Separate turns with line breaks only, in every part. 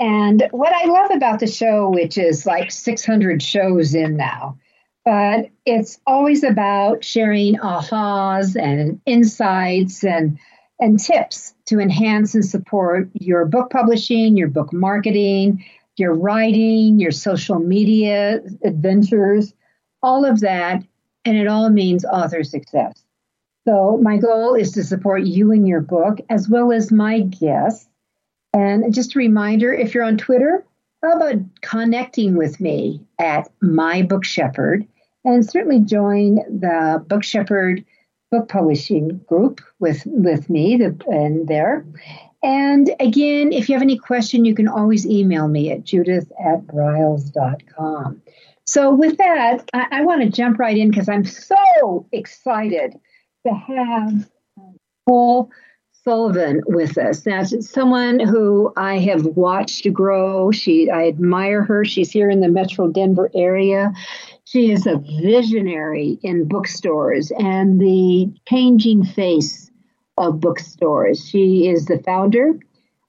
And what I love about the show, which is like 600 shows in now, but it's always about sharing ahas and insights and and tips to enhance and support your book publishing, your book marketing, your writing, your social media adventures, all of that. And it all means author success. So, my goal is to support you in your book as well as my guests and just a reminder if you're on Twitter, how about connecting with me at My Book Shepherd and certainly join the Book Shepherd book publishing group with, with me the, and there. And again, if you have any question, you can always email me at judith at briles.com. So, with that, I, I want to jump right in because I'm so excited to have um, full Sullivan with us. Now, someone who I have watched grow. She, I admire her. She's here in the Metro Denver area. She is a visionary in bookstores and the changing face of bookstores. She is the founder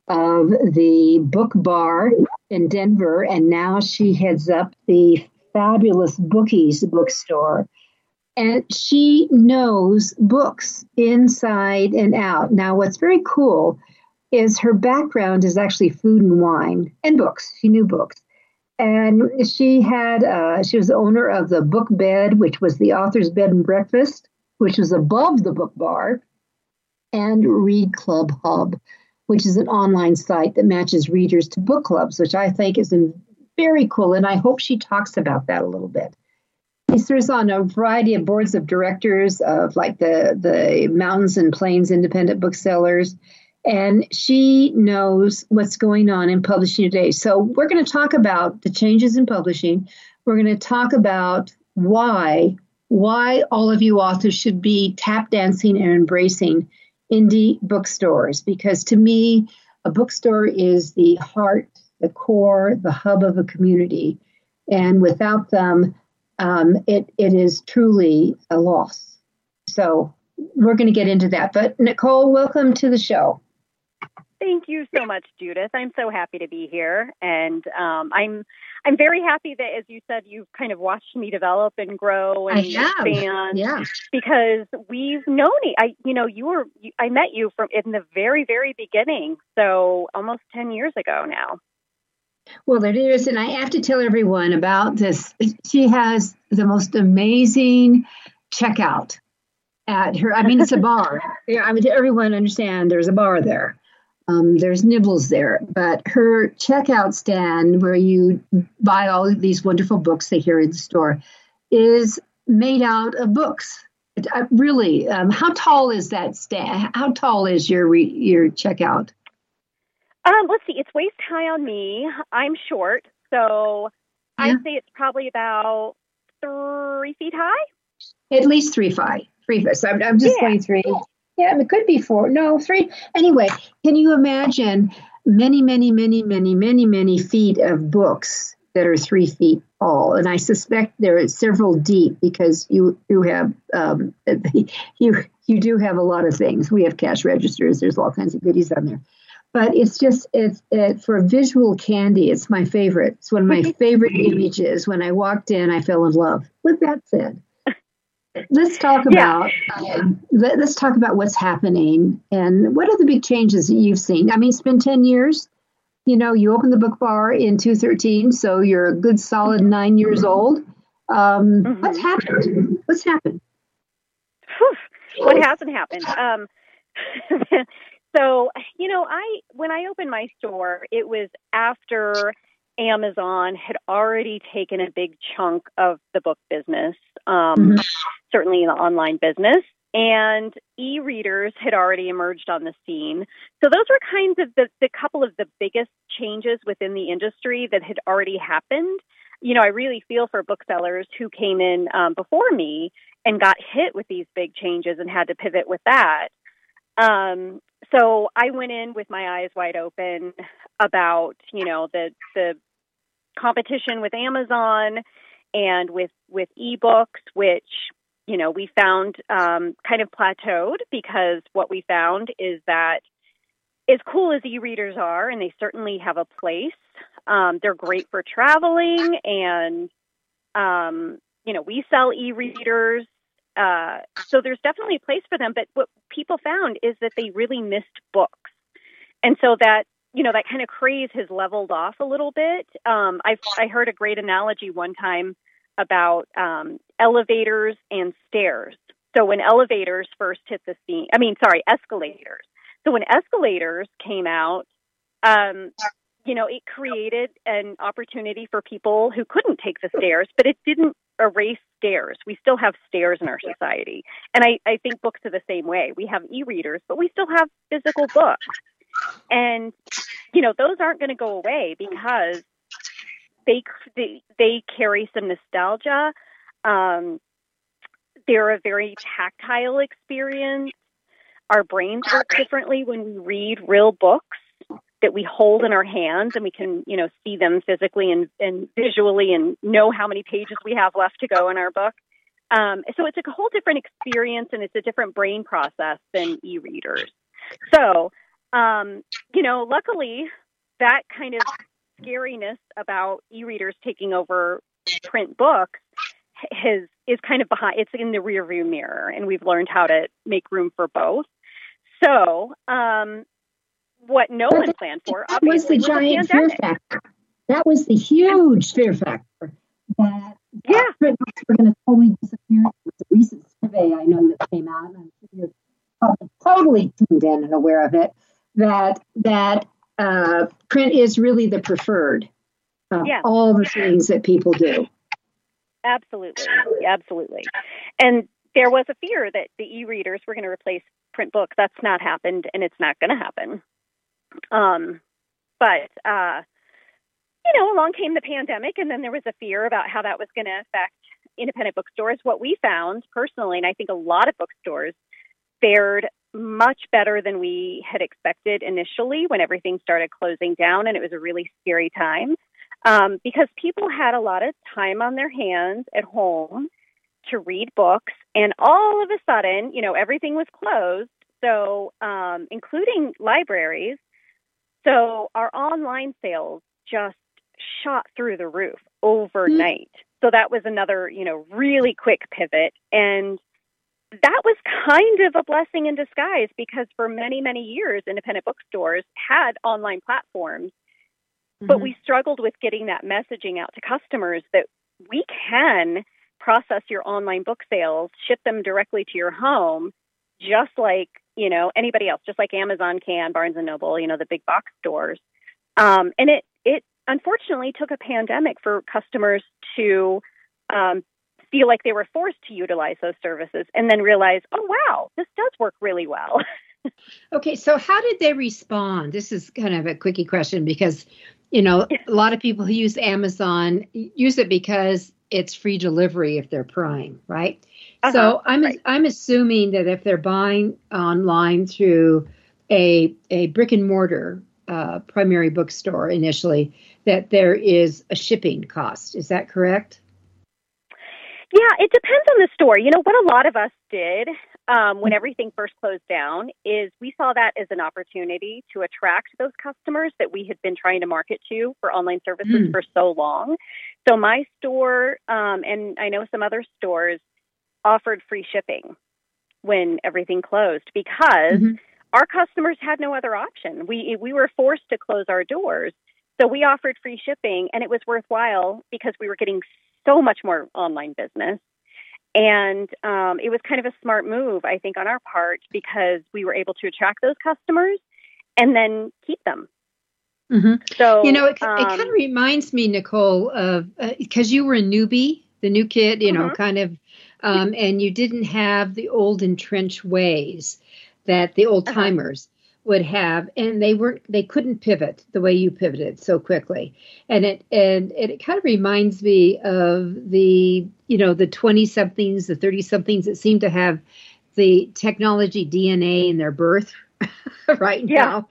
of the Book Bar in Denver, and now she heads up the fabulous Bookies bookstore and she knows books inside and out. Now, what's very cool is her background is actually food and wine and books. She knew books. And she had, uh, she was the owner of the Book Bed, which was the author's bed and breakfast, which was above the book bar, and Read Club Hub, which is an online site that matches readers to book clubs, which I think is very cool. And I hope she talks about that a little bit. He serves on a variety of boards of directors of like the the Mountains and Plains Independent Booksellers, and she knows what's going on in publishing today. So we're going to talk about the changes in publishing. We're going to talk about why why all of you authors should be tap dancing and embracing indie bookstores because to me a bookstore is the heart, the core, the hub of a community. And without them, um, it, it is truly a loss. So we're going to get into that. But Nicole, welcome to the show.
Thank you so much, Judith. I'm so happy to be here, and um, I'm I'm very happy that, as you said, you've kind of watched me develop and grow and expand.
Yeah.
Because we've known, I you know, you were I met you from in the very very beginning, so almost ten years ago now.
Well, it is. And I have to tell everyone about this. She has the most amazing checkout at her. I mean, it's a bar. Yeah, I mean, everyone understand there's a bar there. Um, there's nibbles there, but her checkout stand where you buy all of these wonderful books they hear in the store is made out of books. It, uh, really, um, how tall is that stand? How tall is your re- your checkout?
Um, let's see. It's waist high on me. I'm short, so yeah. I'd say it's probably about three feet high.
At least three feet. Three feet. So I'm, I'm just yeah. going three. Yeah, it could be four. No, three. Anyway, can you imagine many, many, many, many, many, many feet of books that are three feet tall? And I suspect there are several deep because you you have um, you you do have a lot of things. We have cash registers. There's all kinds of goodies on there but it's just it's it, for visual candy it's my favorite. It's one of my favorite images. When i walked in i fell in love. With that said let's talk about yeah. um, let, us talk about what's happening and what are the big changes that you've seen? I mean it's been 10 years. You know you opened the book bar in 2013 so you're a good solid nine years old. Um, mm-hmm. what's happened? What's happened?
What hasn't happened? Um, so, you know, I when I opened my store, it was after Amazon had already taken a big chunk of the book business, um, mm-hmm. certainly in the online business, and e-readers had already emerged on the scene. So those were kinds of the, the couple of the biggest changes within the industry that had already happened. You know, I really feel for booksellers who came in um, before me and got hit with these big changes and had to pivot with that. Um, so I went in with my eyes wide open about, you know, the the competition with Amazon and with with ebooks, which you know we found um, kind of plateaued because what we found is that as cool as e-readers are, and they certainly have a place, um, they're great for traveling, and um, you know we sell e-readers uh, so there's definitely a place for them. But what people found is that they really missed books, and so that you know that kind of craze has leveled off a little bit. Um, I I heard a great analogy one time about um, elevators and stairs. So when elevators first hit the scene, I mean, sorry, escalators. So when escalators came out, um, you know, it created an opportunity for people who couldn't take the stairs, but it didn't erase stairs. We still have stairs in our society. And I, I think books are the same way. We have e readers, but we still have physical books. And, you know, those aren't going to go away because they, they, they carry some nostalgia. Um, they're a very tactile experience. Our brains work differently when we read real books that we hold in our hands and we can, you know, see them physically and, and visually and know how many pages we have left to go in our book. Um, so it's a whole different experience and it's a different brain process than e-readers. So, um, you know, luckily that kind of scariness about e-readers taking over print books has is kind of behind it's in the rearview mirror and we've learned how to make room for both so um, what no one planned for.
That was the giant fear factor. That was the huge fear factor that yeah. we're going to totally disappear. With the recent survey I know that came out, and I'm sure you're probably totally tuned in and aware of it, that that uh, print is really the preferred of yeah. all the things that people do.
Absolutely, absolutely, and there was a fear that the e-readers were going to replace print books. That's not happened, and it's not going to happen. Um, but uh, you know, along came the pandemic, and then there was a fear about how that was going to affect independent bookstores. What we found personally, and I think a lot of bookstores fared much better than we had expected initially when everything started closing down, and it was a really scary time um, because people had a lot of time on their hands at home to read books, and all of a sudden, you know, everything was closed. So, um, including libraries, so our online sales just shot through the roof overnight. Mm-hmm. So that was another, you know, really quick pivot. And that was kind of a blessing in disguise because for many, many years, independent bookstores had online platforms, mm-hmm. but we struggled with getting that messaging out to customers that we can process your online book sales, ship them directly to your home, just like you know anybody else, just like Amazon can, Barnes and Noble, you know the big box stores. Um, and it it unfortunately took a pandemic for customers to um, feel like they were forced to utilize those services, and then realize, oh wow, this does work really well.
okay, so how did they respond? This is kind of a quickie question because you know a lot of people who use Amazon use it because it's free delivery if they're Prime, right? Uh-huh, so I'm right. I'm assuming that if they're buying online through a a brick and mortar uh, primary bookstore initially, that there is a shipping cost. Is that correct?
Yeah, it depends on the store. You know what a lot of us did um, when everything first closed down is we saw that as an opportunity to attract those customers that we had been trying to market to for online services mm. for so long. So my store um, and I know some other stores offered free shipping when everything closed because mm-hmm. our customers had no other option. We we were forced to close our doors. So we offered free shipping and it was worthwhile because we were getting so much more online business. And um, it was kind of a smart move, I think, on our part because we were able to attract those customers and then keep them.
Mm-hmm. So you know, it, um, it kind of reminds me, Nicole, of because uh, you were a newbie, the new kid, you mm-hmm. know, kind of, um, and you didn't have the old entrenched ways that the old uh-huh. timers. Would have and they weren't they couldn't pivot the way you pivoted so quickly and it and it, kind of reminds me of the you know the 20 somethings the 30 somethings that seem to have the technology dna in their birth right yeah. now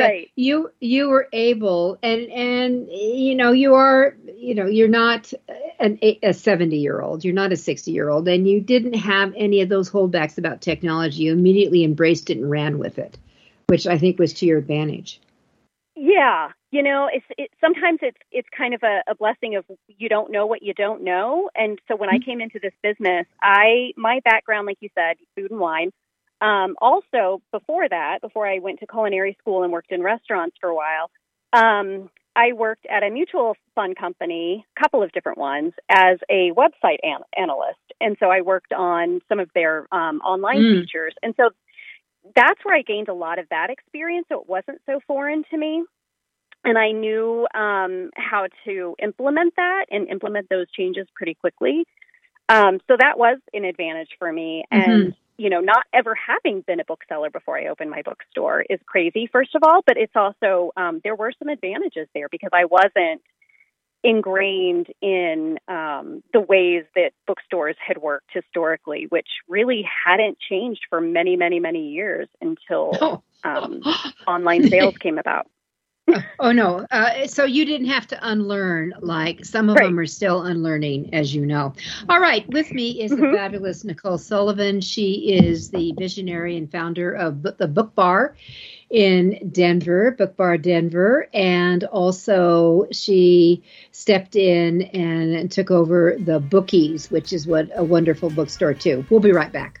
right.
you you were able and and you know you are you know you're not an a 70 year old you're not a 60 year old and you didn't have any of those holdbacks about technology. You immediately embraced it and ran with it which i think was to your advantage.
Yeah you know it's it, sometimes it's it's kind of a, a blessing of you don't know what you don't know and so when mm-hmm. i came into this business i my background like you said food and wine um, also, before that, before I went to culinary school and worked in restaurants for a while, um, I worked at a mutual fund company, a couple of different ones, as a website an- analyst. And so I worked on some of their um, online mm. features. And so that's where I gained a lot of that experience. So it wasn't so foreign to me. And I knew um, how to implement that and implement those changes pretty quickly. Um, so that was an advantage for me. Mm-hmm. You know, not ever having been a bookseller before I opened my bookstore is crazy, first of all, but it's also, um, there were some advantages there because I wasn't ingrained in um, the ways that bookstores had worked historically, which really hadn't changed for many, many, many years until oh. um, online sales came about.
oh no. Uh, so you didn't have to unlearn like some of right. them are still unlearning as you know. All right with me is mm-hmm. the fabulous nicole sullivan. She is the visionary and founder of the book bar in denver book bar denver. And also she stepped in and took over the bookies which is what a wonderful bookstore too. We'll be right back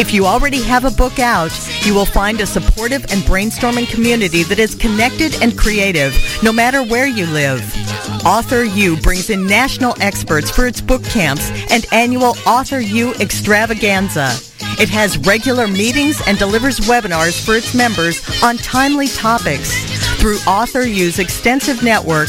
If you already have a book out, you will find a supportive and brainstorming community that is connected and creative, no matter where you live. Author U brings in national experts for its book camps and annual Author U extravaganza. It has regular meetings and delivers webinars for its members on timely topics. Through Author U's extensive network,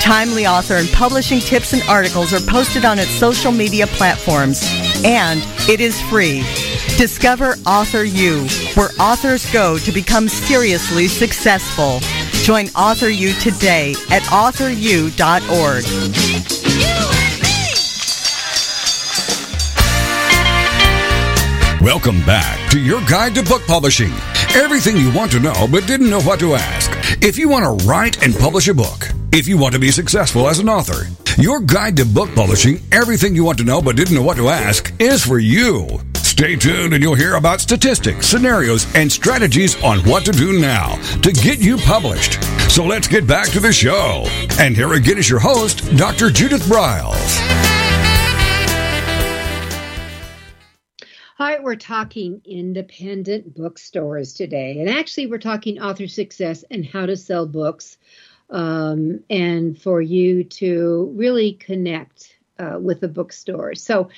Timely author and publishing tips and articles are posted on its social media platforms, and it is free. Discover Author U, where authors go to become seriously successful. Join Author U today at authoru.org.
Welcome back to your guide to book publishing. Everything you want to know but didn't know what to ask. If you want to write and publish a book, if you want to be successful as an author, your guide to book publishing, everything you want to know but didn't know what to ask, is for you. Stay tuned and you'll hear about statistics, scenarios, and strategies on what to do now to get you published. So let's get back to the show. And here again is your host, Dr. Judith Briles.
All right, we're talking independent bookstores today. And actually, we're talking author success and how to sell books um, and for you to really connect uh, with the bookstore. So,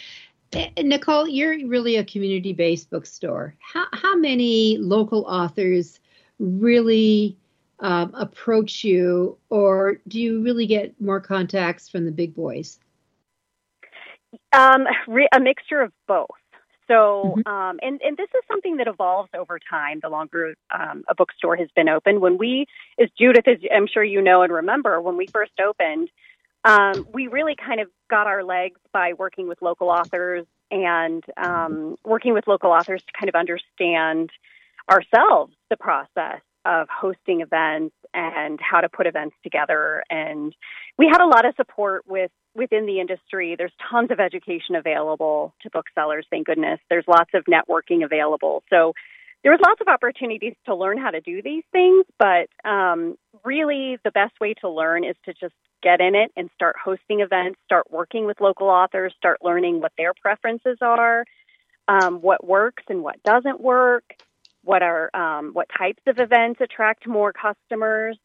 eh, Nicole, you're really a community based bookstore. How, how many local authors really um, approach you, or do you really get more contacts from the big boys?
Um, re- a mixture of both. So, mm-hmm. um, and, and this is something that evolves over time the longer um, a bookstore has been open. When we, as Judith, as I'm sure you know and remember, when we first opened, um, we really kind of got our legs by working with local authors and um, working with local authors to kind of understand ourselves the process of hosting events and how to put events together. And we had a lot of support with within the industry. There's tons of education available to booksellers, thank goodness. There's lots of networking available. So there was lots of opportunities to learn how to do these things, but um, really the best way to learn is to just get in it and start hosting events, start working with local authors, start learning what their preferences are, um, what works and what doesn't work, what are um, what types of events attract more customers.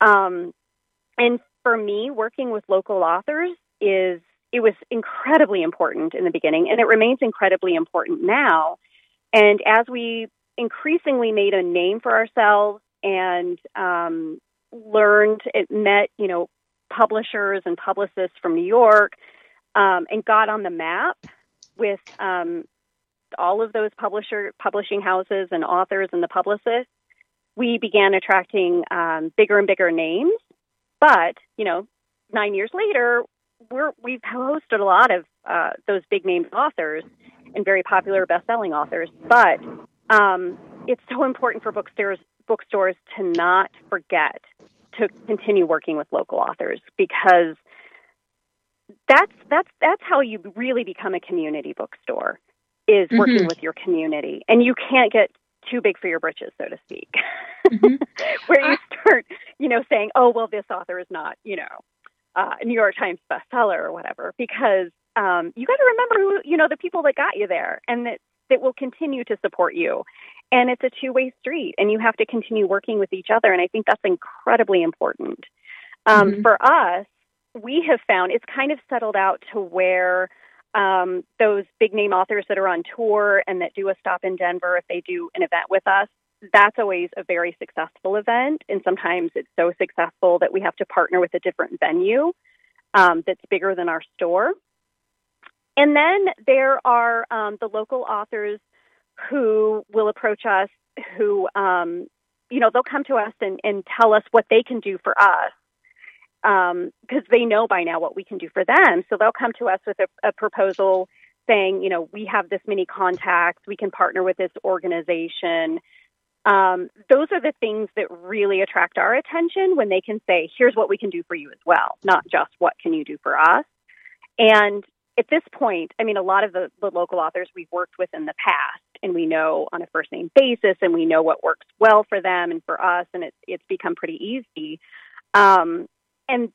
Um, and for me, working with local authors is it was incredibly important in the beginning, and it remains incredibly important now. And as we increasingly made a name for ourselves and um, learned, it met you know publishers and publicists from New York, um, and got on the map with um, all of those publisher publishing houses and authors and the publicists, we began attracting um, bigger and bigger names. But you know, nine years later, we're we've hosted a lot of uh, those big name authors and very popular best-selling authors. But um, it's so important for bookstores bookstores to not forget to continue working with local authors because that's that's that's how you really become a community bookstore is working mm-hmm. with your community. And you can't get too big for your britches, so to speak, mm-hmm. where you start, you know, saying, oh, well, this author is not, you know, uh, New York Times bestseller or whatever, because um, you got to remember who, you know, the people that got you there and that, that will continue to support you. And it's a two way street, and you have to continue working with each other. And I think that's incredibly important. Um, mm-hmm. For us, we have found it's kind of settled out to where um, those big name authors that are on tour and that do a stop in Denver if they do an event with us, that's always a very successful event. And sometimes it's so successful that we have to partner with a different venue um, that's bigger than our store. And then there are um, the local authors who will approach us who, um, you know, they'll come to us and, and tell us what they can do for us because um, they know by now what we can do for them. So they'll come to us with a, a proposal saying, you know, we have this many contacts, we can partner with this organization. Um, those are the things that really attract our attention when they can say, here's what we can do for you as well, not just what can you do for us. And at this point, I mean, a lot of the, the local authors we've worked with in the past, and we know on a first name basis, and we know what works well for them and for us, and it's it's become pretty easy. Um, and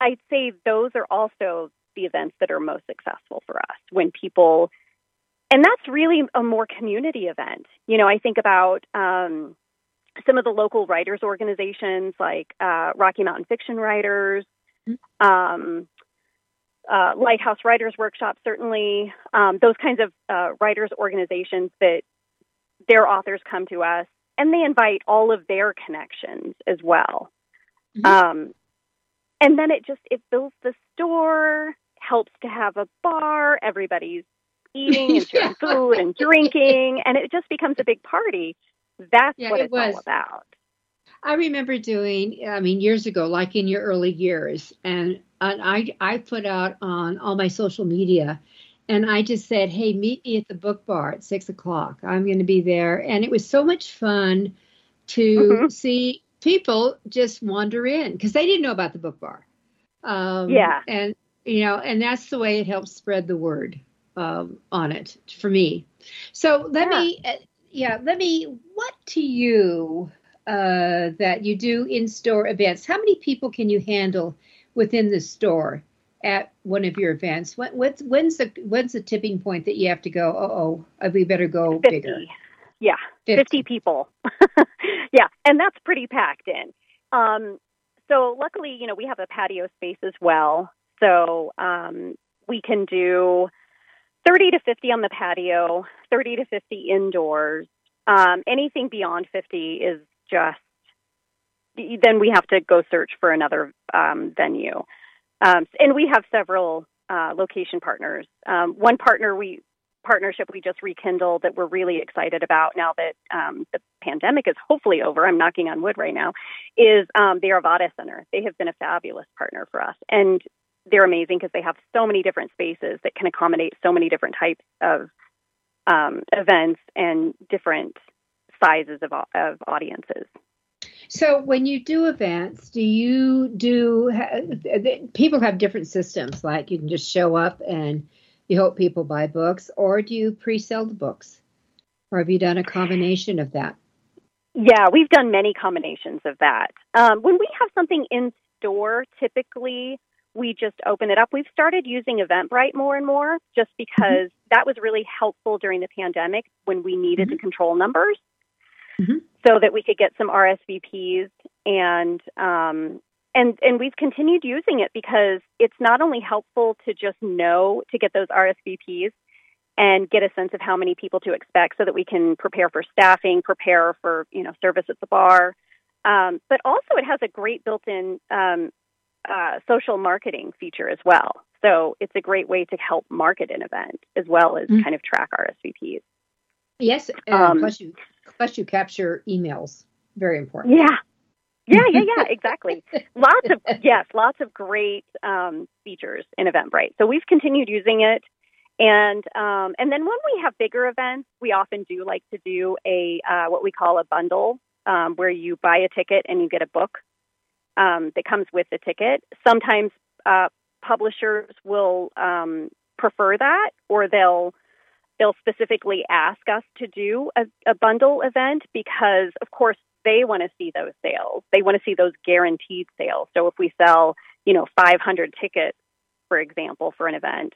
I'd say those are also the events that are most successful for us when people, and that's really a more community event. You know, I think about um, some of the local writers organizations like uh, Rocky Mountain Fiction Writers, mm-hmm. um, uh, Lighthouse Writers Workshop, certainly, um, those kinds of uh, writers organizations that their authors come to us and they invite all of their connections as well. Mm-hmm. Um, and then it just it fills the store helps to have a bar everybody's eating and sharing yeah. food and drinking and it just becomes a big party that's yeah, what it's all about
i remember doing i mean years ago like in your early years and, and i i put out on all my social media and i just said hey meet me at the book bar at six o'clock i'm going to be there and it was so much fun to mm-hmm. see people just wander in because they didn't know about the book bar.
Um, yeah.
And, you know, and that's the way it helps spread the word um, on it for me. So let yeah. me, uh, yeah, let me, what to you uh, that you do in store events? How many people can you handle within the store at one of your events? When, what's, when's the when's the tipping point that you have to go? Oh, oh, we better go 50. bigger.
Yeah, 50, 50 people. yeah, and that's pretty packed in. Um, so luckily, you know, we have a patio space as well. So um, we can do 30 to 50 on the patio, 30 to 50 indoors. Um, anything beyond 50 is just then we have to go search for another um, venue. Um, and we have several uh, location partners. Um, one partner we partnership we just rekindled that we're really excited about now that um, the pandemic is hopefully over. I'm knocking on wood right now. Is um, the Arvada Center? They have been a fabulous partner for us, and they're amazing because they have so many different spaces that can accommodate so many different types of um, events and different sizes of, of audiences.
So when you do events, do you do people have different systems like you can just show up and you hope people buy books or do you pre-sell the books? Or have you done a combination of that?
Yeah, we've done many combinations of that. Um, when we have something in store, typically we just open it up. We've started using Eventbrite more and more just mm-hmm. because mm-hmm. that was really helpful during the pandemic when we needed mm-hmm. to control numbers mm-hmm. so that we could get some RSVPs and um, and and we've continued using it because it's not only helpful to just know to get those RSVPs and get a sense of how many people to expect so that we can prepare for staffing, prepare for you know service at the bar. Um, but also, it has a great built-in um, uh, social marketing feature as well. So it's a great way to help market an event as well as mm-hmm. kind of track RSVPs.
Yes, um, plus you plus you capture emails. Very important.
Yeah, yeah, yeah, yeah, exactly. lots of yes, lots of great um, features in Eventbrite. So we've continued using it, and um, and then when we have bigger events, we often do like to do a uh, what we call a bundle, um, where you buy a ticket and you get a book um, that comes with the ticket. Sometimes uh, publishers will um, prefer that, or they'll they'll specifically ask us to do a, a bundle event because, of course, they want to see those sales. They want to see those guaranteed sales. So if we sell, you know, 500 tickets, for example, for an event,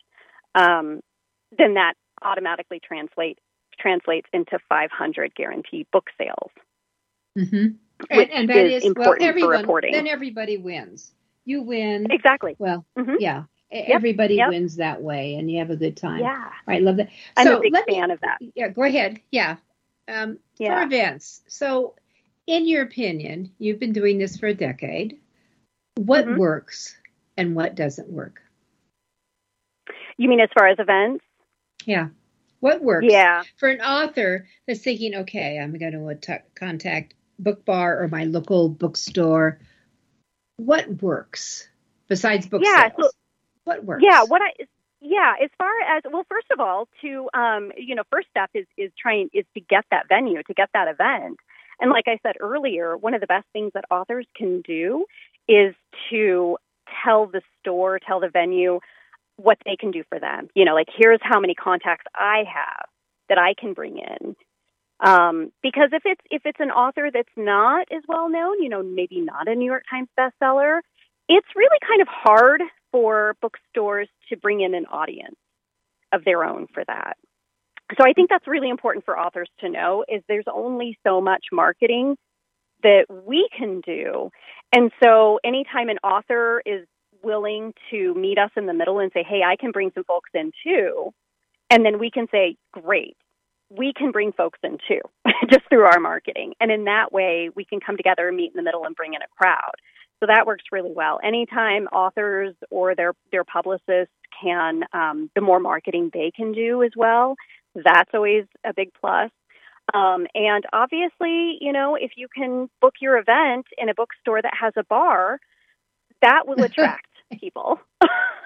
um, then that automatically translate translates into 500 guaranteed book sales.
Mm-hmm. And, and, that is, is important well, everyone, for reporting. Then everybody wins. You win
exactly.
Well, mm-hmm. yeah. Yep. Everybody yep. wins that way, and you have a good time.
Yeah,
right. Love that.
I'm so a big fan me, of that.
Yeah, go ahead. Yeah, um, yeah. for events. So in your opinion, you've been doing this for a decade. What mm-hmm. works and what doesn't work?
You mean as far as events?
Yeah. What works?
Yeah.
For an author that's thinking, okay, I'm going to contact Book Bar or my local bookstore. What works besides book yeah, sales? So, what works?
Yeah. What I yeah, as far as well, first of all, to um, you know, first step is is trying is to get that venue, to get that event. And like I said earlier, one of the best things that authors can do is to tell the store, tell the venue what they can do for them. You know, like here's how many contacts I have that I can bring in. Um, because if it's if it's an author that's not as well known, you know, maybe not a New York Times bestseller, it's really kind of hard for bookstores to bring in an audience of their own for that so I think that's really important for authors to know is there's only so much marketing that we can do. And so anytime an author is willing to meet us in the middle and say, "Hey, I can bring some folks in too." And then we can say, "Great. We can bring folks in too." just through our marketing. And in that way, we can come together and meet in the middle and bring in a crowd. So that works really well. Anytime authors or their their publicists can, um, the more marketing they can do as well, that's always a big plus. Um, and obviously, you know, if you can book your event in a bookstore that has a bar, that will attract people.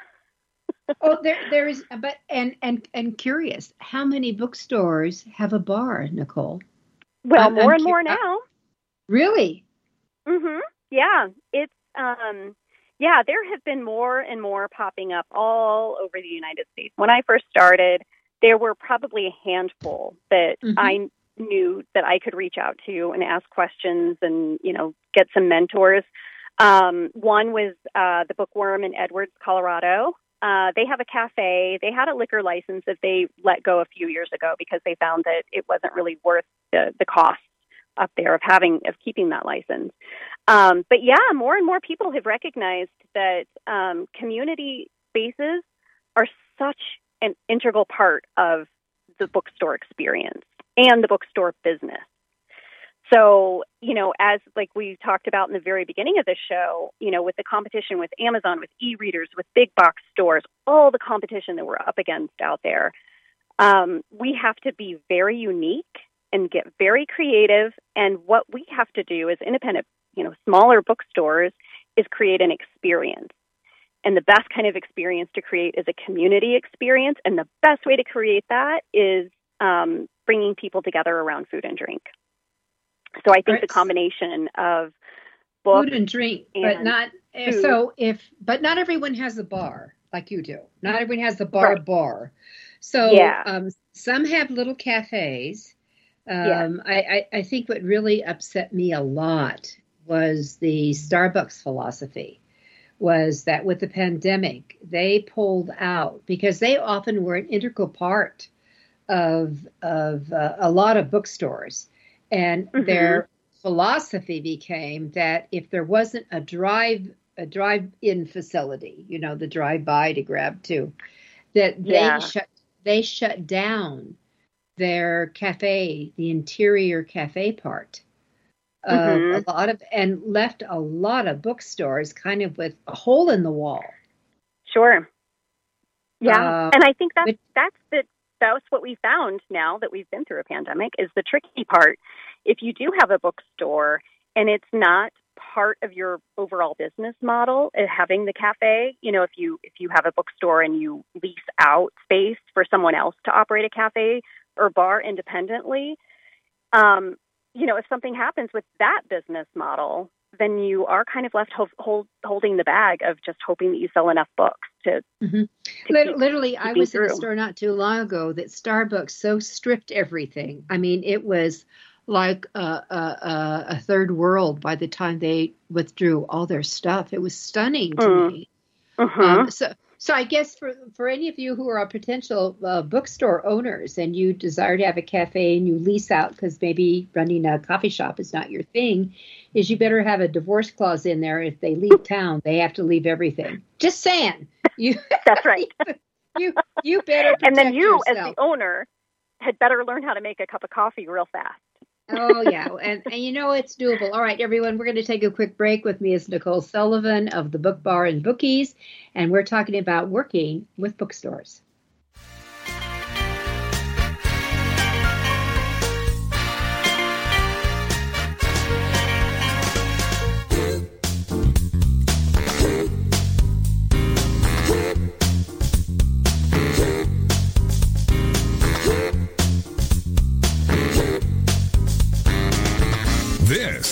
oh, there, there is, but and and and curious, how many bookstores have a bar, Nicole?
Well, I'm, more I'm and cu- more now.
Really?
Mhm. Yeah, it's um, yeah. There have been more and more popping up all over the United States. When I first started, there were probably a handful that mm-hmm. I knew that I could reach out to and ask questions and, you know, get some mentors. Um, one was uh, the Bookworm in Edwards, Colorado. Uh, they have a cafe. They had a liquor license that they let go a few years ago because they found that it wasn't really worth the, the cost up there of having of keeping that license. Um, but yeah, more and more people have recognized that um, community spaces are such an integral part of the bookstore experience and the bookstore business. So, you know, as like we talked about in the very beginning of the show, you know, with the competition with Amazon, with e-readers, with big box stores, all the competition that we're up against out there, um, we have to be very unique and get very creative. And what we have to do as independent, you know, smaller bookstores is create an experience. And the best kind of experience to create is a community experience. And the best way to create that is um, bringing people together around food and drink. So I think right. the combination of
food and drink, and but not eh, food. so if but not everyone has a bar like you do. Not everyone has the bar right. bar. So yeah. um, some have little cafes. Um, yeah. I, I, I think what really upset me a lot was the Starbucks philosophy was that with the pandemic, they pulled out because they often were an integral part of of uh, a lot of bookstores, and mm-hmm. their philosophy became that if there wasn't a drive a drive-in facility, you know, the drive-by to grab to, that they yeah. shut they shut down their cafe, the interior cafe part mm-hmm. a lot of and left a lot of bookstores kind of with a hole in the wall.
Sure. Yeah, uh, and I think that's which, that's the that's what we found now that we've been through a pandemic is the tricky part. If you do have a bookstore and it's not part of your overall business model uh, having the cafe you know if you if you have a bookstore and you lease out space for someone else to operate a cafe or bar independently um, you know, if something happens with that business model, then you are kind of left ho- hold, holding the bag of just hoping that you sell enough books to.
Mm-hmm. to keep, literally, I was through. in a store not too long ago that Starbucks so stripped everything. I mean, it was like a, a, a third world by the time they withdrew all their stuff. It was stunning to mm. me. Uh-huh. Um, so, so I guess for for any of you who are potential uh, bookstore owners and you desire to have a cafe and you lease out because maybe running a coffee shop is not your thing, is you better have a divorce clause in there. If they leave town, they have to leave everything. Just saying. You.
That's right.
you you better.
and then you,
yourself.
as the owner, had better learn how to make a cup of coffee real fast
oh yeah, and, and you know it's doable. All right, everyone, we're going to take a quick break. With me is Nicole Sullivan of the Book Bar and Bookies, and we're talking about working with bookstores.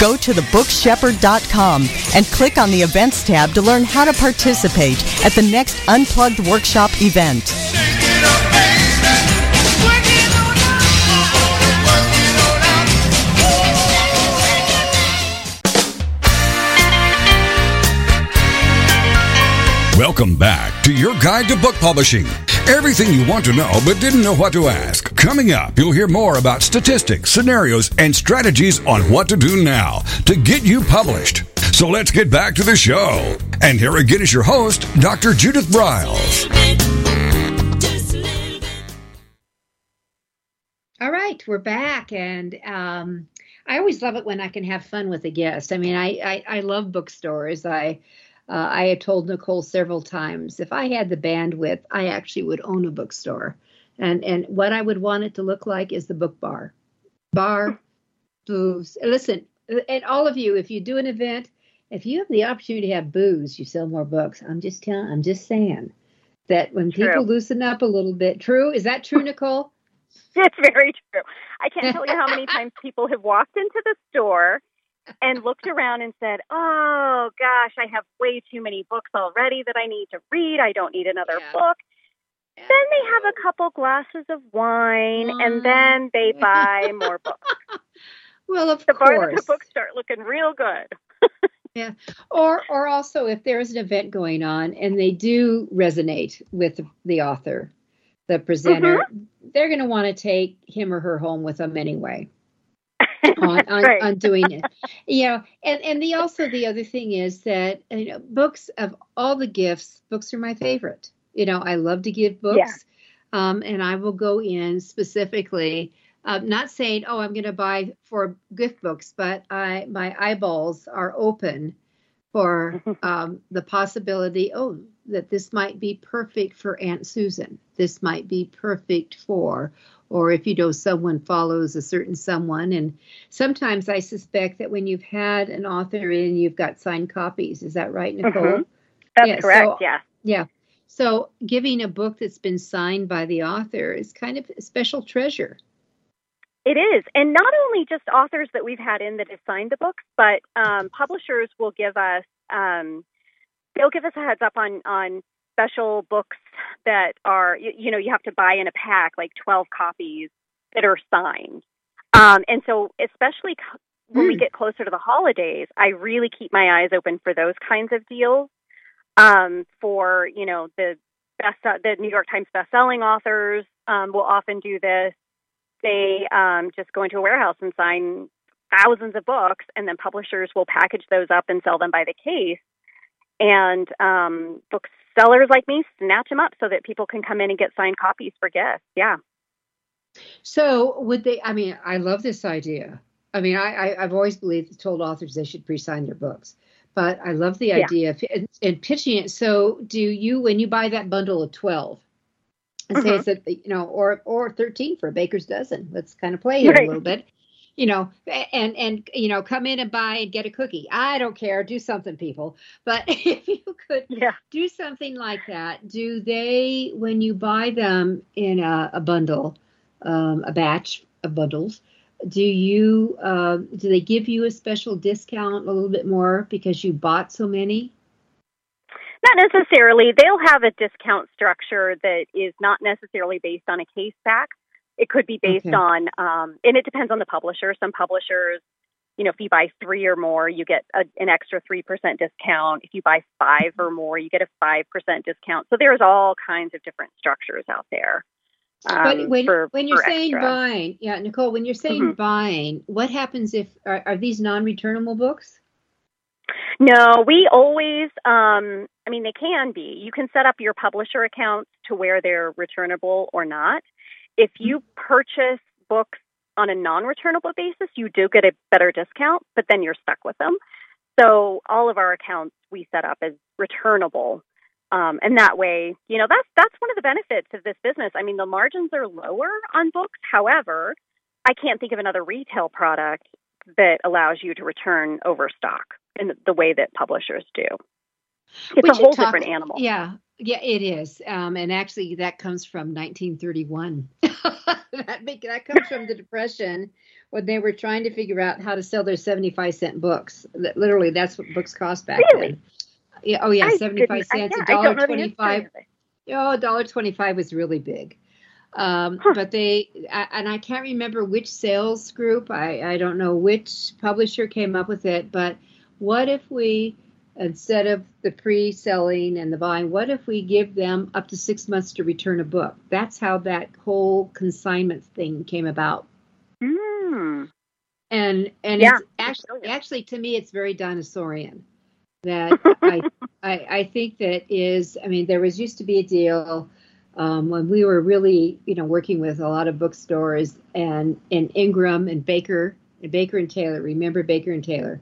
Go to thebookshepherd.com and click on the events tab to learn how to participate at the next Unplugged Workshop event.
Welcome back to your guide to book publishing. Everything you want to know but didn't know what to ask. Coming up, you'll hear more about statistics, scenarios, and strategies on what to do now to get you published. So let's get back to the show. And here again is your host, Dr. Judith Briles.
All right, we're back, and um, I always love it when I can have fun with a guest. I mean, I I, I love bookstores. I uh, I had told Nicole several times if I had the bandwidth, I actually would own a bookstore. And and what I would want it to look like is the book bar, bar, booths. Listen, and all of you, if you do an event, if you have the opportunity to have booze, you sell more books. I'm just telling. I'm just saying that when true. people loosen up a little bit, true. Is that true, Nicole?
it's very true. I can't tell you how many times people have walked into the store and looked around and said, "Oh gosh, I have way too many books already that I need to read. I don't need another yeah. book." Yeah. Then they have a couple glasses of wine, and then they buy more books.
Well, of
the
course,
the books start looking real good.
yeah, or or also if there's an event going on and they do resonate with the author, the presenter, mm-hmm. they're going to want to take him or her home with them anyway on, on, right. on, doing it. You know, and and the also the other thing is that you know books of all the gifts, books are my favorite. You know, I love to give books, yeah. um, and I will go in specifically. Uh, not saying, oh, I'm going to buy four gift books, but I my eyeballs are open for um, the possibility. Oh, that this might be perfect for Aunt Susan. This might be perfect for, or if you know someone follows a certain someone. And sometimes I suspect that when you've had an author in, you've got signed copies. Is that right, Nicole? Mm-hmm.
That's yeah, correct. So, yeah.
Yeah. So giving a book that's been signed by the author is kind of a special treasure.
It is. And not only just authors that we've had in that have signed the books, but um, publishers will give us um, they'll give us a heads up on on special books that are you, you know you have to buy in a pack like 12 copies that are signed um, and so especially when mm. we hmm. get closer to the holidays i really keep my eyes open for those kinds of deals um, for you know the best the new york times best-selling authors um, will often do this they um, just go into a warehouse and sign thousands of books and then publishers will package those up and sell them by the case and um, booksellers like me snatch them up so that people can come in and get signed copies for gifts. Yeah.
So would they? I mean, I love this idea. I mean, I, I have always believed told authors they should pre-sign their books, but I love the yeah. idea of and, pitching it. So, do you when you buy that bundle of twelve, and mm-hmm. say it's a you know, or or thirteen for a baker's dozen? Let's kind of play here right. a little bit you know, and and you know, come in and buy and get a cookie. I don't care. Do something, people. But if you could yeah. do something like that, do they when you buy them in a, a bundle, um, a batch of bundles? Do you uh, do they give you a special discount a little bit more because you bought so many?
Not necessarily. They'll have a discount structure that is not necessarily based on a case back it could be based okay. on, um, and it depends on the publisher. Some publishers, you know, if you buy three or more, you get a, an extra 3% discount. If you buy five or more, you get a 5% discount. So there's all kinds of different structures out there.
Um, but when, for, when you're saying extra. buying, yeah, Nicole, when you're saying mm-hmm. buying, what happens if, are, are these non returnable books?
No, we always, um, I mean, they can be. You can set up your publisher accounts to where they're returnable or not. If you purchase books on a non returnable basis, you do get a better discount, but then you're stuck with them. So all of our accounts we set up as returnable. Um, and that way, you know, that's that's one of the benefits of this business. I mean, the margins are lower on books. However, I can't think of another retail product that allows you to return overstock in the way that publishers do. It's Would a whole talk, different animal.
Yeah, yeah, it is. Um, and actually, that comes from 1931. that, that comes from the Depression when they were trying to figure out how to sell their 75 cent books. Literally, that's what books cost back really? then. Yeah, oh, yeah, I 75 cents, a dollar 25. Oh, dollar 25 was really big. Um, huh. But they, I, and I can't remember which sales group, I, I don't know which publisher came up with it, but what if we instead of the pre-selling and the buying what if we give them up to six months to return a book that's how that whole consignment thing came about
mm.
and and yeah, it's actually actually to me it's very dinosaurian that I, I i think that is i mean there was used to be a deal um, when we were really you know working with a lot of bookstores and and ingram and baker and baker and taylor remember baker and taylor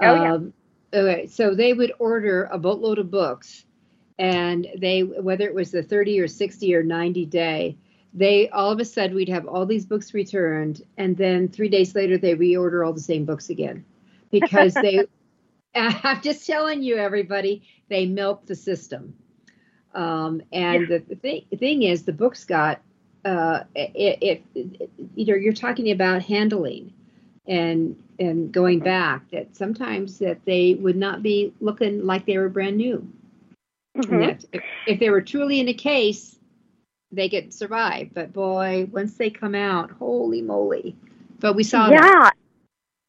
oh, yeah. Um,
Okay, so they would order a boatload of books, and they whether it was the 30 or 60 or 90 day, they all of a sudden we'd have all these books returned, and then three days later they reorder all the same books again. because they. I'm just telling you, everybody, they milk the system. Um, and yeah. the thing, thing is, the book's got uh, it, it, you know you're talking about handling and and going back that sometimes that they would not be looking like they were brand new. Mm-hmm. That if, if they were truly in a case, they could survive. But boy, once they come out, holy moly! But we saw
yeah.
That.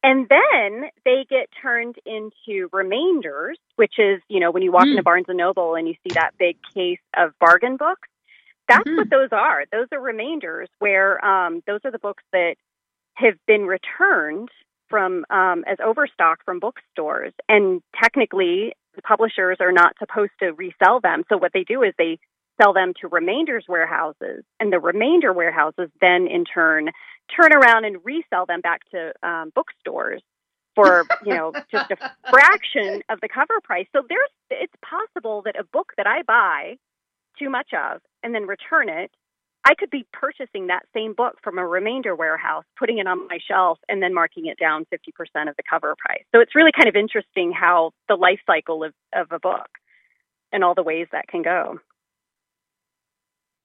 And then they get turned into remainders, which is, you know, when you walk mm. into Barnes and Noble and you see that big case of bargain books, that's mm-hmm. what those are. Those are remainders where um, those are the books that have been returned from um, as overstock from bookstores, and technically the publishers are not supposed to resell them. So what they do is they sell them to remainders warehouses, and the remainder warehouses then in turn turn around and resell them back to um, bookstores for you know just a fraction of the cover price. So there's it's possible that a book that I buy too much of and then return it, I could be purchasing that same book from a remainder warehouse, putting it on my shelf, and then marking it down 50% of the cover price. So it's really kind of interesting how the life cycle of, of a book and all the ways that can go.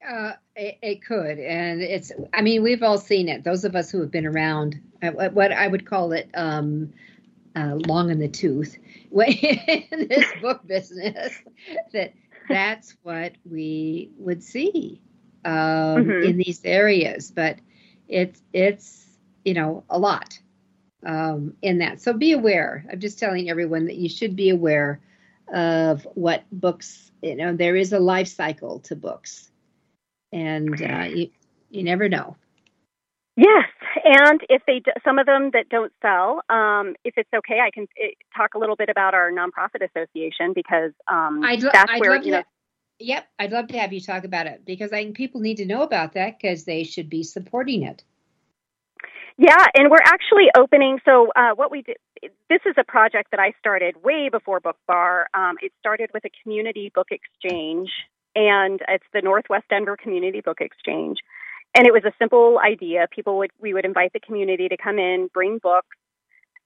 Uh, it, it, could, and it's. I mean, we've all seen it. Those of us who have been around, what I would call it, um, uh, long in the tooth, in this book business, that that's what we would see um, mm-hmm. in these areas. But it's it's you know a lot um, in that. So be aware. I'm just telling everyone that you should be aware of what books. You know, there is a life cycle to books, and uh, you you never know.
Yes, and if they do, some of them that don't sell, um, if it's okay, I can eh, talk a little bit about our nonprofit association because um, I'd, that's I'd where you know.
Yep, I'd love to have you talk about it because I think people need to know about that because they should be supporting it.
Yeah, and we're actually opening. So uh, what we did, this is a project that I started way before Book Bar. Um, it started with a community book exchange, and it's the Northwest Denver Community Book Exchange and it was a simple idea. People would we would invite the community to come in, bring books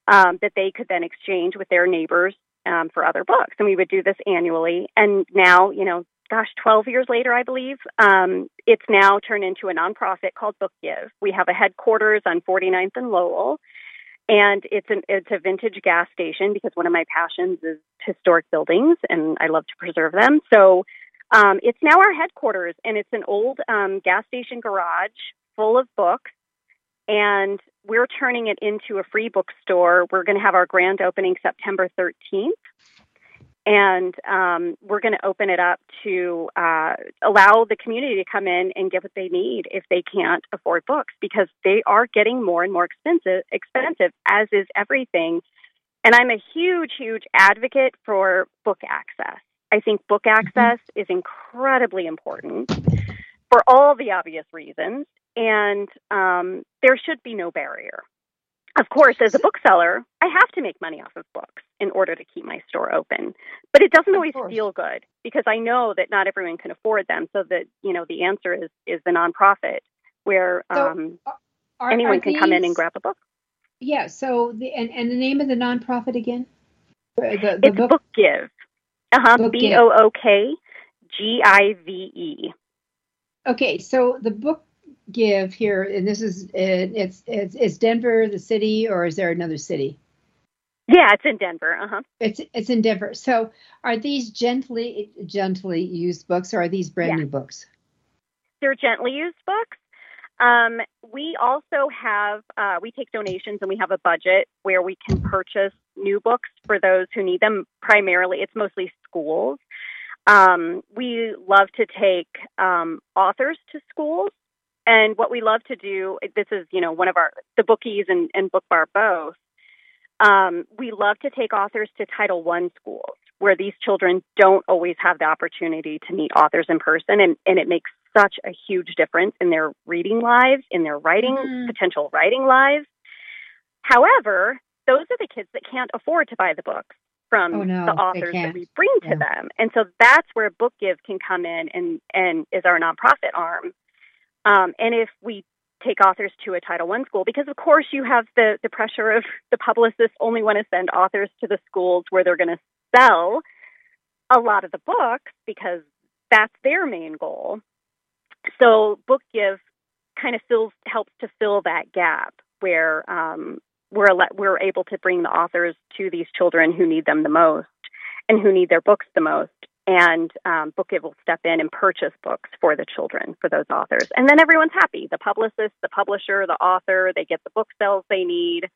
um, that they could then exchange with their neighbors um, for other books, and we would do this annually. And now, you know, gosh, 12 years later, I believe, um, it's now turned into a nonprofit called Book Give. We have a headquarters on 49th and Lowell, and it's an it's a vintage gas station because one of my passions is historic buildings, and I love to preserve them. So um, it's now our headquarters, and it's an old um, gas station garage full of books. And we're turning it into a free bookstore. We're going to have our grand opening September 13th. And um, we're going to open it up to uh, allow the community to come in and get what they need if they can't afford books, because they are getting more and more expensive. Expensive, as is everything. And I'm a huge, huge advocate for book access. I think book mm-hmm. access is incredibly important for all the obvious reasons, and um, there should be no barrier. Of course, as a bookseller, I have to make money off of books in order to keep my store open. But it doesn't always feel good because I know that not everyone can afford them. So that you know, the answer is is the nonprofit where so um, are, anyone are can these, come in and grab a book.
Yeah. So the and, and the name of the nonprofit again?
The, the it's book? book Give. Uh huh. B O O K G I V E.
Okay, so the book give here, and this is it's it's it's Denver, the city, or is there another city?
Yeah, it's in Denver. Uh huh.
It's it's in Denver. So, are these gently gently used books, or are these brand yeah. new books?
They're gently used books. Um, we also have uh, we take donations and we have a budget where we can purchase new books for those who need them. Primarily, it's mostly schools. Um, we love to take um, authors to schools, and what we love to do. This is you know one of our the bookies and, and book bar both. Um, we love to take authors to Title One schools where these children don't always have the opportunity to meet authors in person, and, and it makes such a huge difference in their reading lives, in their writing, mm-hmm. potential writing lives. However, those are the kids that can't afford to buy the books from
oh, no,
the authors that we bring to yeah. them. And so that's where Book Give can come in and, and is our nonprofit arm. Um, and if we take authors to a Title One school because, of course, you have the the pressure of the publicists only want to send authors to the schools where they're going to sell a lot of the books because that's their main goal. So Book Give kind of fills helps to fill that gap where um, we're we're able to bring the authors to these children who need them the most and who need their books the most. And um, Book Give will step in and purchase books for the children, for those authors. And then everyone's happy. The publicist, the publisher, the author, they get the book sales they need.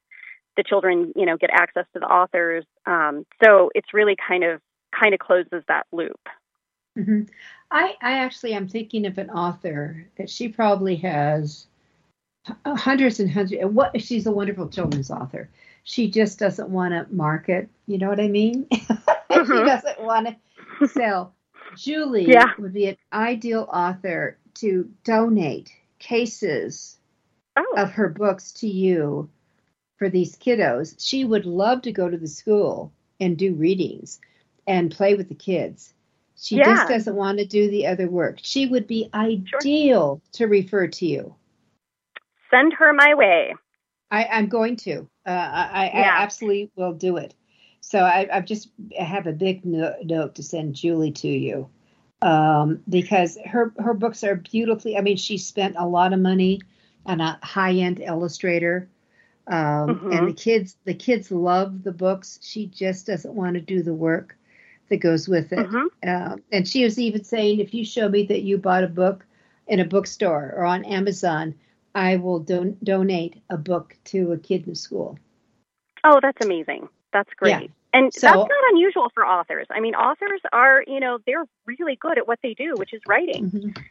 The children, you know, get access to the authors. Um, so it's really kind of kind of closes that loop.
Mm-hmm. I, I actually am thinking of an author that she probably has hundreds and hundreds. What she's a wonderful children's author. She just doesn't want to market. You know what I mean? Mm-hmm. she doesn't want to sell. Julie yeah. would be an ideal author to donate cases oh. of her books to you for these kiddos. She would love to go to the school and do readings and play with the kids. She yeah. just doesn't want to do the other work. She would be ideal sure. to refer to you.
Send her my way.
I, am going to. Uh, I, yeah. I, absolutely will do it. So I, have just I have a big no, note to send Julie to you um, because her her books are beautifully. I mean, she spent a lot of money on a high end illustrator, um, mm-hmm. and the kids the kids love the books. She just doesn't want to do the work that goes with it. Mm-hmm. Uh, and she was even saying, if you show me that you bought a book in a bookstore or on Amazon, I will don- donate a book to a kid in school.
Oh, that's amazing. That's great. Yeah. And so, that's not unusual for authors. I mean, authors are, you know, they're really good at what they do, which is writing. Mm-hmm.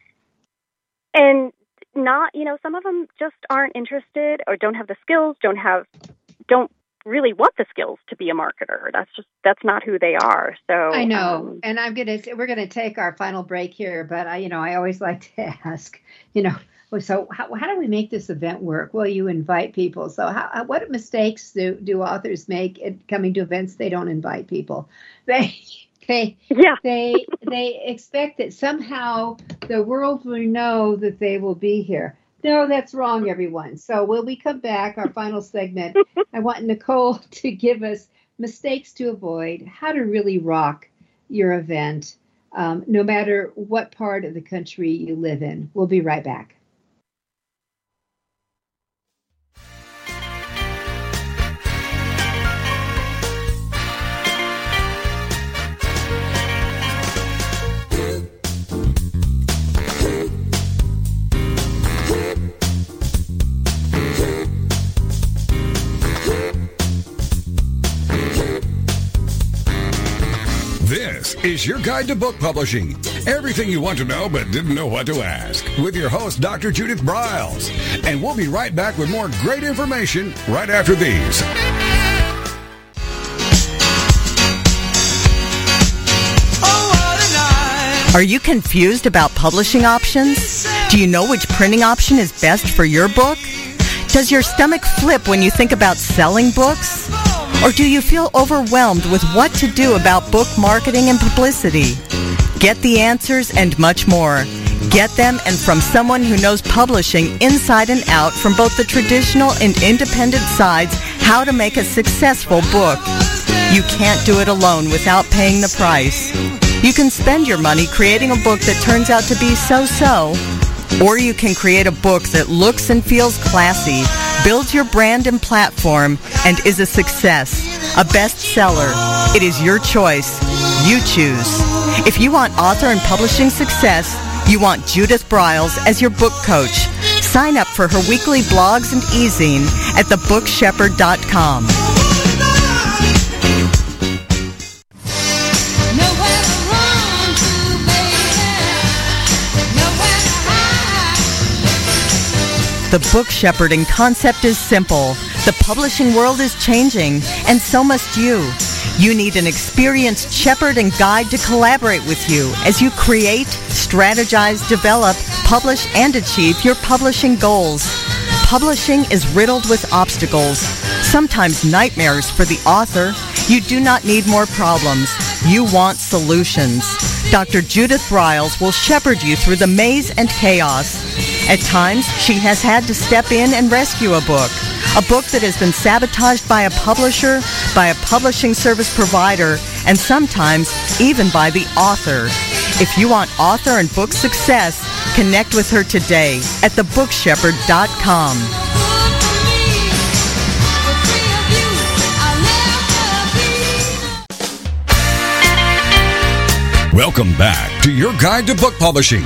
And not, you know, some of them just aren't interested or don't have the skills, don't have, don't really want the skills to be a marketer. That's just that's not who they are. So
I know, um, and I'm gonna we're gonna take our final break here, but I you know I always like to ask, you know, so how, how do we make this event work? Well, you invite people. So how, what mistakes do do authors make at coming to events? They don't invite people. They they yeah. they they expect that somehow the world will know that they will be here. No, that's wrong, everyone. So when we come back, our final segment, I want Nicole to give us mistakes to avoid, how to really rock your event, um, no matter what part of the country you live in. We'll be right back.
Is your guide to book publishing. Everything you want to know but didn't know what to ask. With your host, Dr. Judith Briles. And we'll be right back with more great information right after these.
Are you confused about publishing options? Do you know which printing option is best for your book? Does your stomach flip when you think about selling books? Or do you feel overwhelmed with what to do about book marketing and publicity? Get the answers and much more. Get them and from someone who knows publishing inside and out from both the traditional and independent sides how to make a successful book. You can't do it alone without paying the price. You can spend your money creating a book that turns out to be so-so, or you can create a book that looks and feels classy builds your brand and platform, and is a success, a bestseller. It is your choice. You choose. If you want author and publishing success, you want Judith Briles as your book coach. Sign up for her weekly blogs and e-zine at thebookshepherd.com. The book shepherding concept is simple. The publishing world is changing, and so must you. You need an experienced shepherd and guide to collaborate with you as you create, strategize, develop, publish, and achieve your publishing goals. Publishing is riddled with obstacles, sometimes nightmares for the author. You do not need more problems. You want solutions. Dr. Judith Briles will shepherd you through the maze and chaos At times, she has had to step in and rescue a book. A book that has been sabotaged by a publisher, by a publishing service provider, and sometimes even by the author. If you want author and book success, connect with her today at thebookshepherd.com.
Welcome back to your guide to book publishing.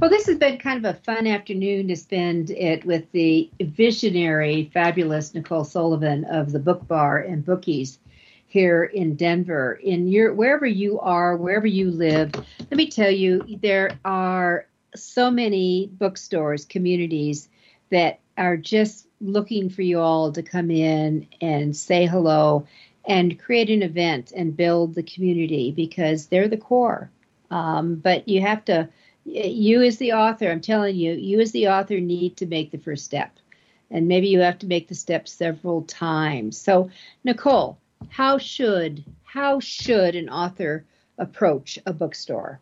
Well, this has been kind of a fun afternoon to spend it with the visionary, fabulous Nicole Sullivan of the Book Bar and Bookies here in Denver. In your wherever you are, wherever you live, let me tell you, there are so many bookstores, communities that are just looking for you all to come in and say hello and create an event and build the community because they're the core. Um, but you have to you as the author, I'm telling you, you as the author need to make the first step. And maybe you have to make the step several times. So, Nicole, how should how should an author approach a bookstore?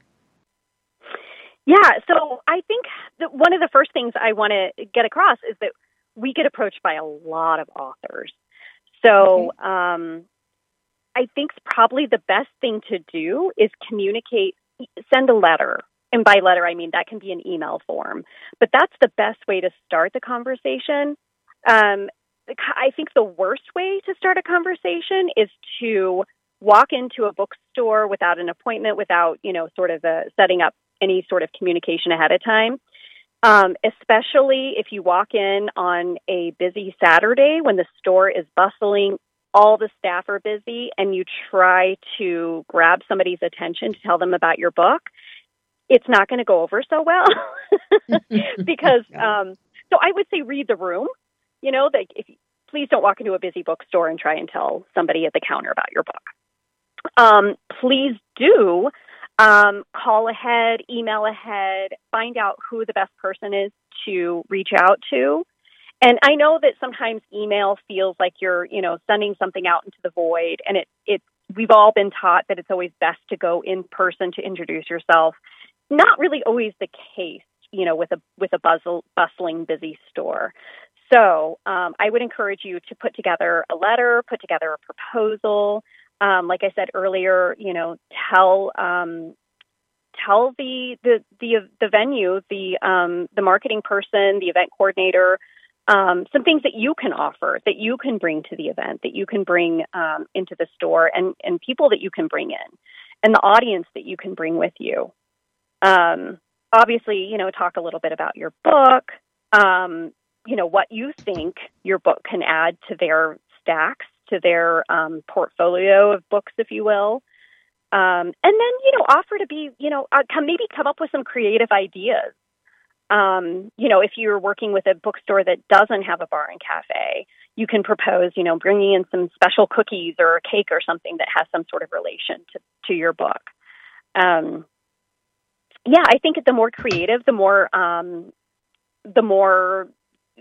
Yeah, so I think that one of the first things I want to get across is that we get approached by a lot of authors. So, okay. um, I think probably the best thing to do is communicate, send a letter and by letter, I mean that can be an email form. But that's the best way to start the conversation. Um, I think the worst way to start a conversation is to walk into a bookstore without an appointment, without, you know, sort of a, setting up any sort of communication ahead of time. Um, especially if you walk in on a busy Saturday when the store is bustling, all the staff are busy, and you try to grab somebody's attention to tell them about your book it's not going to go over so well because um, so I would say read the room. You know, like if please don't walk into a busy bookstore and try and tell somebody at the counter about your book. Um, please do um, call ahead, email ahead, find out who the best person is to reach out to. And I know that sometimes email feels like you're, you know, sending something out into the void, and it it we've all been taught that it's always best to go in person to introduce yourself not really always the case, you know, with a with a bustling, busy store. So um, I would encourage you to put together a letter, put together a proposal. Um, like I said earlier, you know, tell um, tell the the the the venue, the um, the marketing person, the event coordinator, um, some things that you can offer, that you can bring to the event, that you can bring um, into the store, and and people that you can bring in, and the audience that you can bring with you. Um, obviously, you know, talk a little bit about your book, um, you know, what you think your book can add to their stacks, to their um, portfolio of books, if you will. Um, and then, you know, offer to be, you know, uh, come, maybe come up with some creative ideas. Um, you know, if you're working with a bookstore that doesn't have a bar and cafe, you can propose, you know, bringing in some special cookies or a cake or something that has some sort of relation to, to your book. Um, yeah, I think the more creative, the more um, the more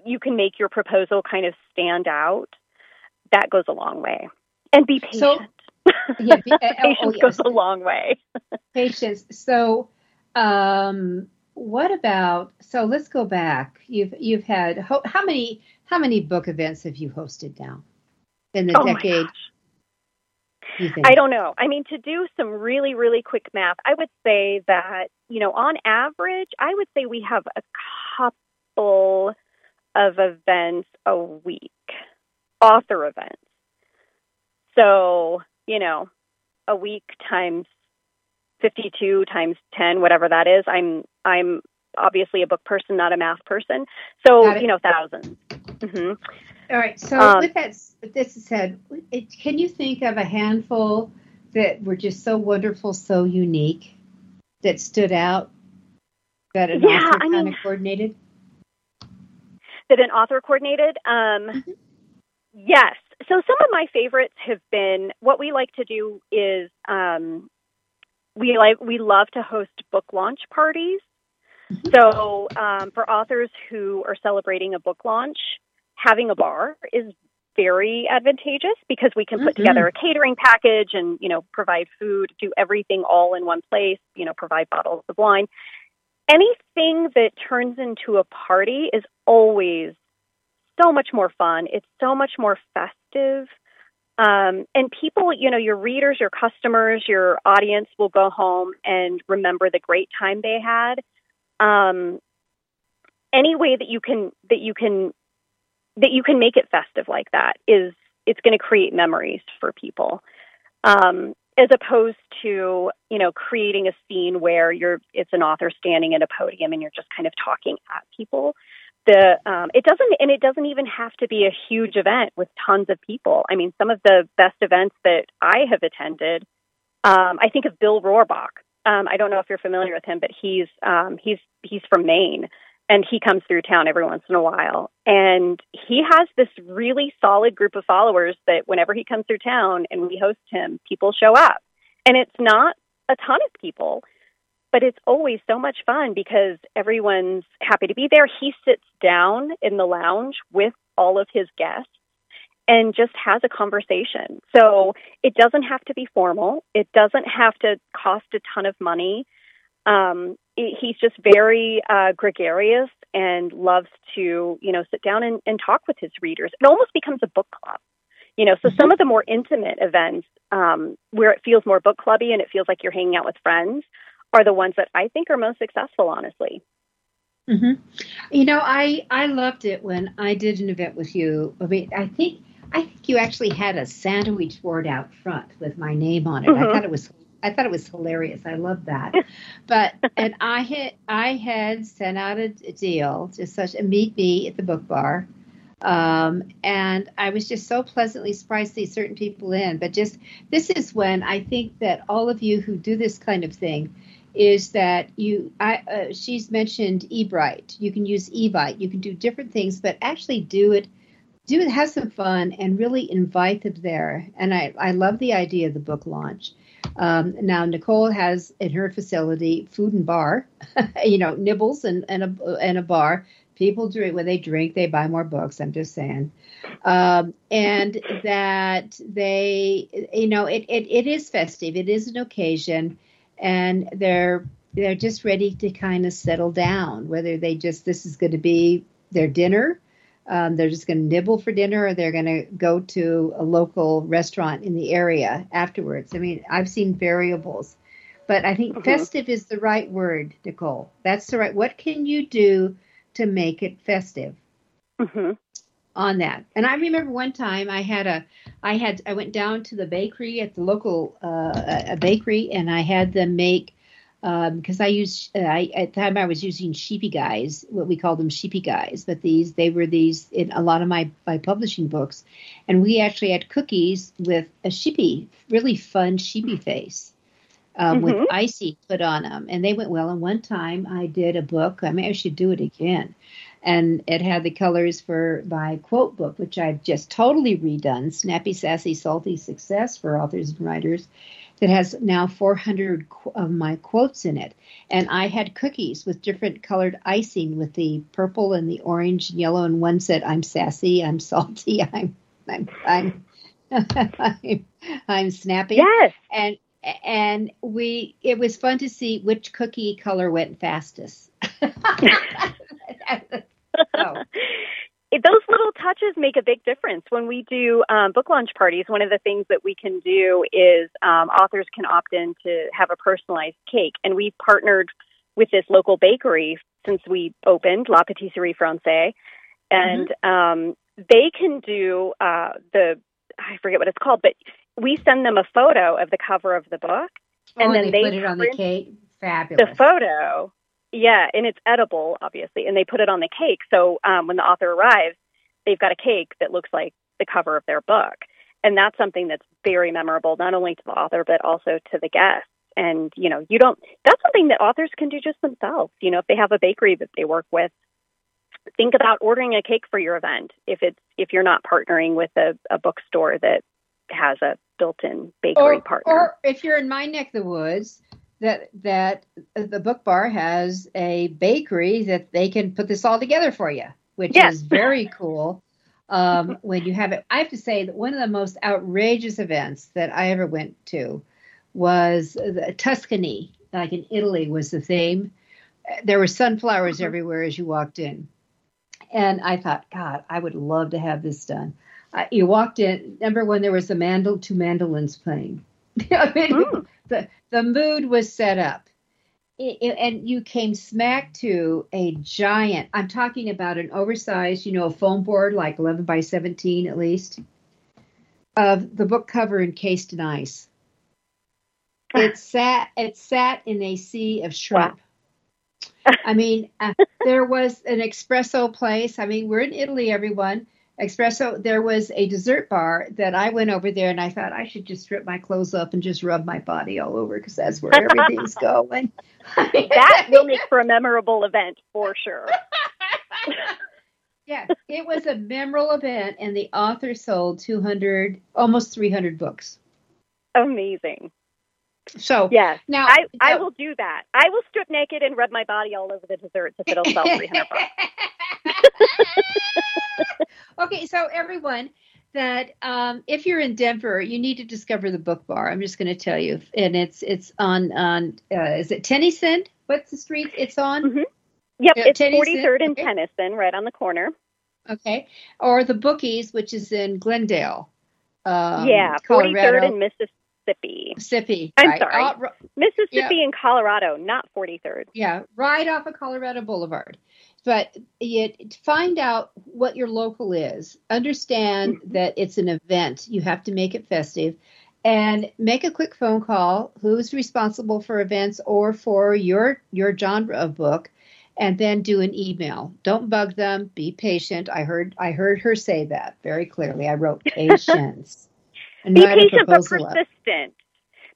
you can make your proposal kind of stand out. That goes a long way. And be patient. So, yeah, be, uh, patience oh, yes. goes a long way.
patience. So, um, what about? So let's go back. You've you've had how many how many book events have you hosted now in the
oh
decade?
I don't know. I mean, to do some really, really quick math, I would say that, you know, on average, I would say we have a couple of events a week, author events. So, you know, a week times 52 times 10, whatever that is. I'm, I'm obviously a book person, not a math person. So, you know, thousands. Mm-hmm.
All right. So um, with that, with this said, it, can you think of a handful that were just so wonderful, so unique, that stood out, that an yeah, author I kind mean, of coordinated?
that an author coordinated. Um, mm-hmm. Yes. So some of my favorites have been what we like to do is um, we like we love to host book launch parties. Mm-hmm. So um, for authors who are celebrating a book launch, having a bar is very advantageous because we can put mm-hmm. together a catering package and you know provide food, do everything all in one place. You know, provide bottles of wine. Anything that turns into a party is always so much more fun. It's so much more festive. Um, and people, you know, your readers, your customers, your audience will go home and remember the great time they had. Um, any way that you can that you can that you can make it festive like that is it's going to create memories for people, um, as opposed to you know creating a scene where you're it's an author standing at a podium and you're just kind of talking at people the um, it doesn't and it doesn't even have to be a huge event with tons of people. I mean, some of the best events that I have attended, um, I think of Bill Roorbach. Um, I don't know if you're familiar with him, but he's um, he's he's from Maine, and he comes through town every once in a while. And he has this really solid group of followers that whenever he comes through town and we host him, people show up, and it's not a ton of people but it's always so much fun because everyone's happy to be there. He sits down in the lounge with all of his guests and just has a conversation. So it doesn't have to be formal. It doesn't have to cost a ton of money. Um, he's just very uh, gregarious and loves to, you know, sit down and, and talk with his readers. It almost becomes a book club. You know, so mm-hmm. some of the more intimate events um, where it feels more book clubby and it feels like you're hanging out with friends are the ones that I think are most successful, honestly.
Mm-hmm. You know, I I loved it when I did an event with you. I mean, I think I think you actually had a sandwich board out front with my name on it. Mm-hmm. I thought it was I thought it was hilarious. I love that. but and I had I had sent out a, deal to such a meet me at the book bar. Um, and I was just so pleasantly surprised to see certain people in. But just this is when I think that all of you who do this kind of thing is that you I, uh, she's mentioned Eventbrite. You can use eBite. You can do different things, but actually do it do it have some fun and really invite them there. And I, I love the idea of the book launch. Um, now Nicole has in her facility food and bar, you know, nibbles and, and a and a bar. People drink when they drink, they buy more books. I'm just saying, um, and that they, you know, it, it it is festive. It is an occasion, and they're they're just ready to kind of settle down. Whether they just this is going to be their dinner, um, they're just going to nibble for dinner, or they're going to go to a local restaurant in the area afterwards. I mean, I've seen variables, but I think festive is the right word, Nicole. That's the right. What can you do to make it festive? Mm-hmm on that. And I remember one time I had a, I had, I went down to the bakery at the local uh, a bakery, and I had them make because um, I used uh, I, at the time I was using sheepy guys, what we call them sheepy guys, but these they were these in a lot of my my publishing books, and we actually had cookies with a sheepy, really fun sheepy face. Um, mm-hmm. With icing put on them, and they went well. And one time I did a book. I mean, I should do it again and it had the colors for my quote book, which I've just totally redone Snappy, Sassy, Salty Success for authors and writers. That has now 400 of my quotes in it. And I had cookies with different colored icing with the purple and the orange and yellow. And one said, I'm sassy, I'm salty, I'm, I'm, I'm, I'm, I'm snappy.
Yes.
And and we it was fun to see which cookie color went fastest.
so. Those little touches make a big difference. When we do um, book launch parties, one of the things that we can do is um, authors can opt in to have a personalized cake. And we've partnered with this local bakery since we opened, La Patisserie Francaise. And mm-hmm. um, they can do uh, the, I forget what it's called, but we send them a photo of the cover of the book.
Oh, and then they, they put it on the cake. Fabulous.
The photo yeah, and it's edible, obviously, and they put it on the cake. So um, when the author arrives, they've got a cake that looks like the cover of their book, and that's something that's very memorable, not only to the author but also to the guests. And you know, you don't. That's something that authors can do just themselves. You know, if they have a bakery that they work with, think about ordering a cake for your event if it's if you're not partnering with a, a bookstore that has a built-in bakery
or,
partner.
Or if you're in my neck of the woods, that that the book bar has a bakery that they can put this all together for you, which
Yes.
is very cool. Um, when you have it, I have to say that one of the most outrageous events that I ever went to was the Tuscany, like in Italy, was the theme. There were sunflowers
Mhm.
everywhere as you walked in, and I thought, God, I would love to have this done. Uh, you walked in. Number one, there was the mandol two mandolins playing. I mean,
Mm.
The the mood was set up, I- I- and you came smack to a giant. I'm talking about an oversized, you know, a foam board like 11 by 17 at least, of the book cover encased in ice. It sat. It sat in a sea of shrimp. I mean, uh, there was an espresso place. I mean, we're in Italy, everyone. Espresso. There was a dessert bar that I went over there, and I thought I should just strip my clothes up and just rub my body all over because that's where everything's going.
that will make for a memorable event for sure.
yeah, it was a memorable event, and the author sold 200, almost 300 books.
Amazing.
So
Yes.
now
I, I
now-
will do that. I will strip naked and rub my body all over the desserts if it'll sell 300 bucks.
Okay, so everyone, that um, if you're in Denver, you need to discover the Book Bar. I'm just going to tell you, and it's it's on on uh, is it Tennyson? What's the street it's on?
Mhm. Yep,
Yeah,
it's
Tennyson,
43rd and
okay.
Tennyson, right on the corner.
Okay, or the Bookies, which is in Glendale. Um,
yeah, 43rd
Colorado,
and Mississippi.
Mississippi.
I'm
right.
sorry.
Uh,
Mississippi and Colorado, not 43rd.
yeah, right off of Colorado Boulevard. But you find out what your local is. Understand
Mm-hmm.
that it's an event. You have to make it festive. And make a quick phone call. Who's responsible for events or for your your genre of book? And then do an email. Don't bug them. Be patient. I heard I heard her say that very clearly. I wrote patience. And
Be patient but
proposal up.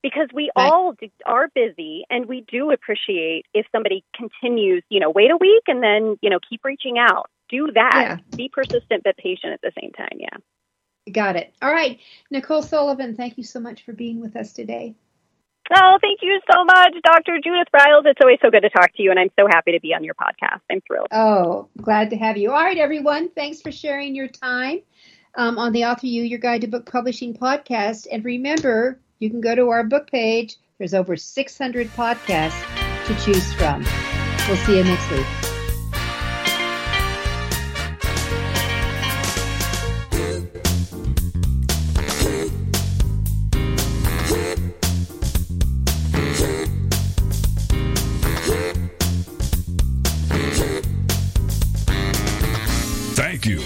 Because we
Right.
all d- are busy and we do appreciate if somebody continues, you know, wait a week and then, you know, keep reaching out. Do that. Be persistent but patient at the same time. Yeah.
Got it. All right. Nicole Sullivan, thank you so much for being with us today.
Oh, thank you so much, Dr. Judith Briles. It's always so good to talk to you, and I'm so happy to be on your podcast. I'm thrilled.
Oh, glad to have you. All right, everyone. Thanks for sharing your time um, on the Author U, Your Guide to Book Publishing podcast. And remember, you can go to our book page. There's over 600 podcasts to choose from. We'll see you next week.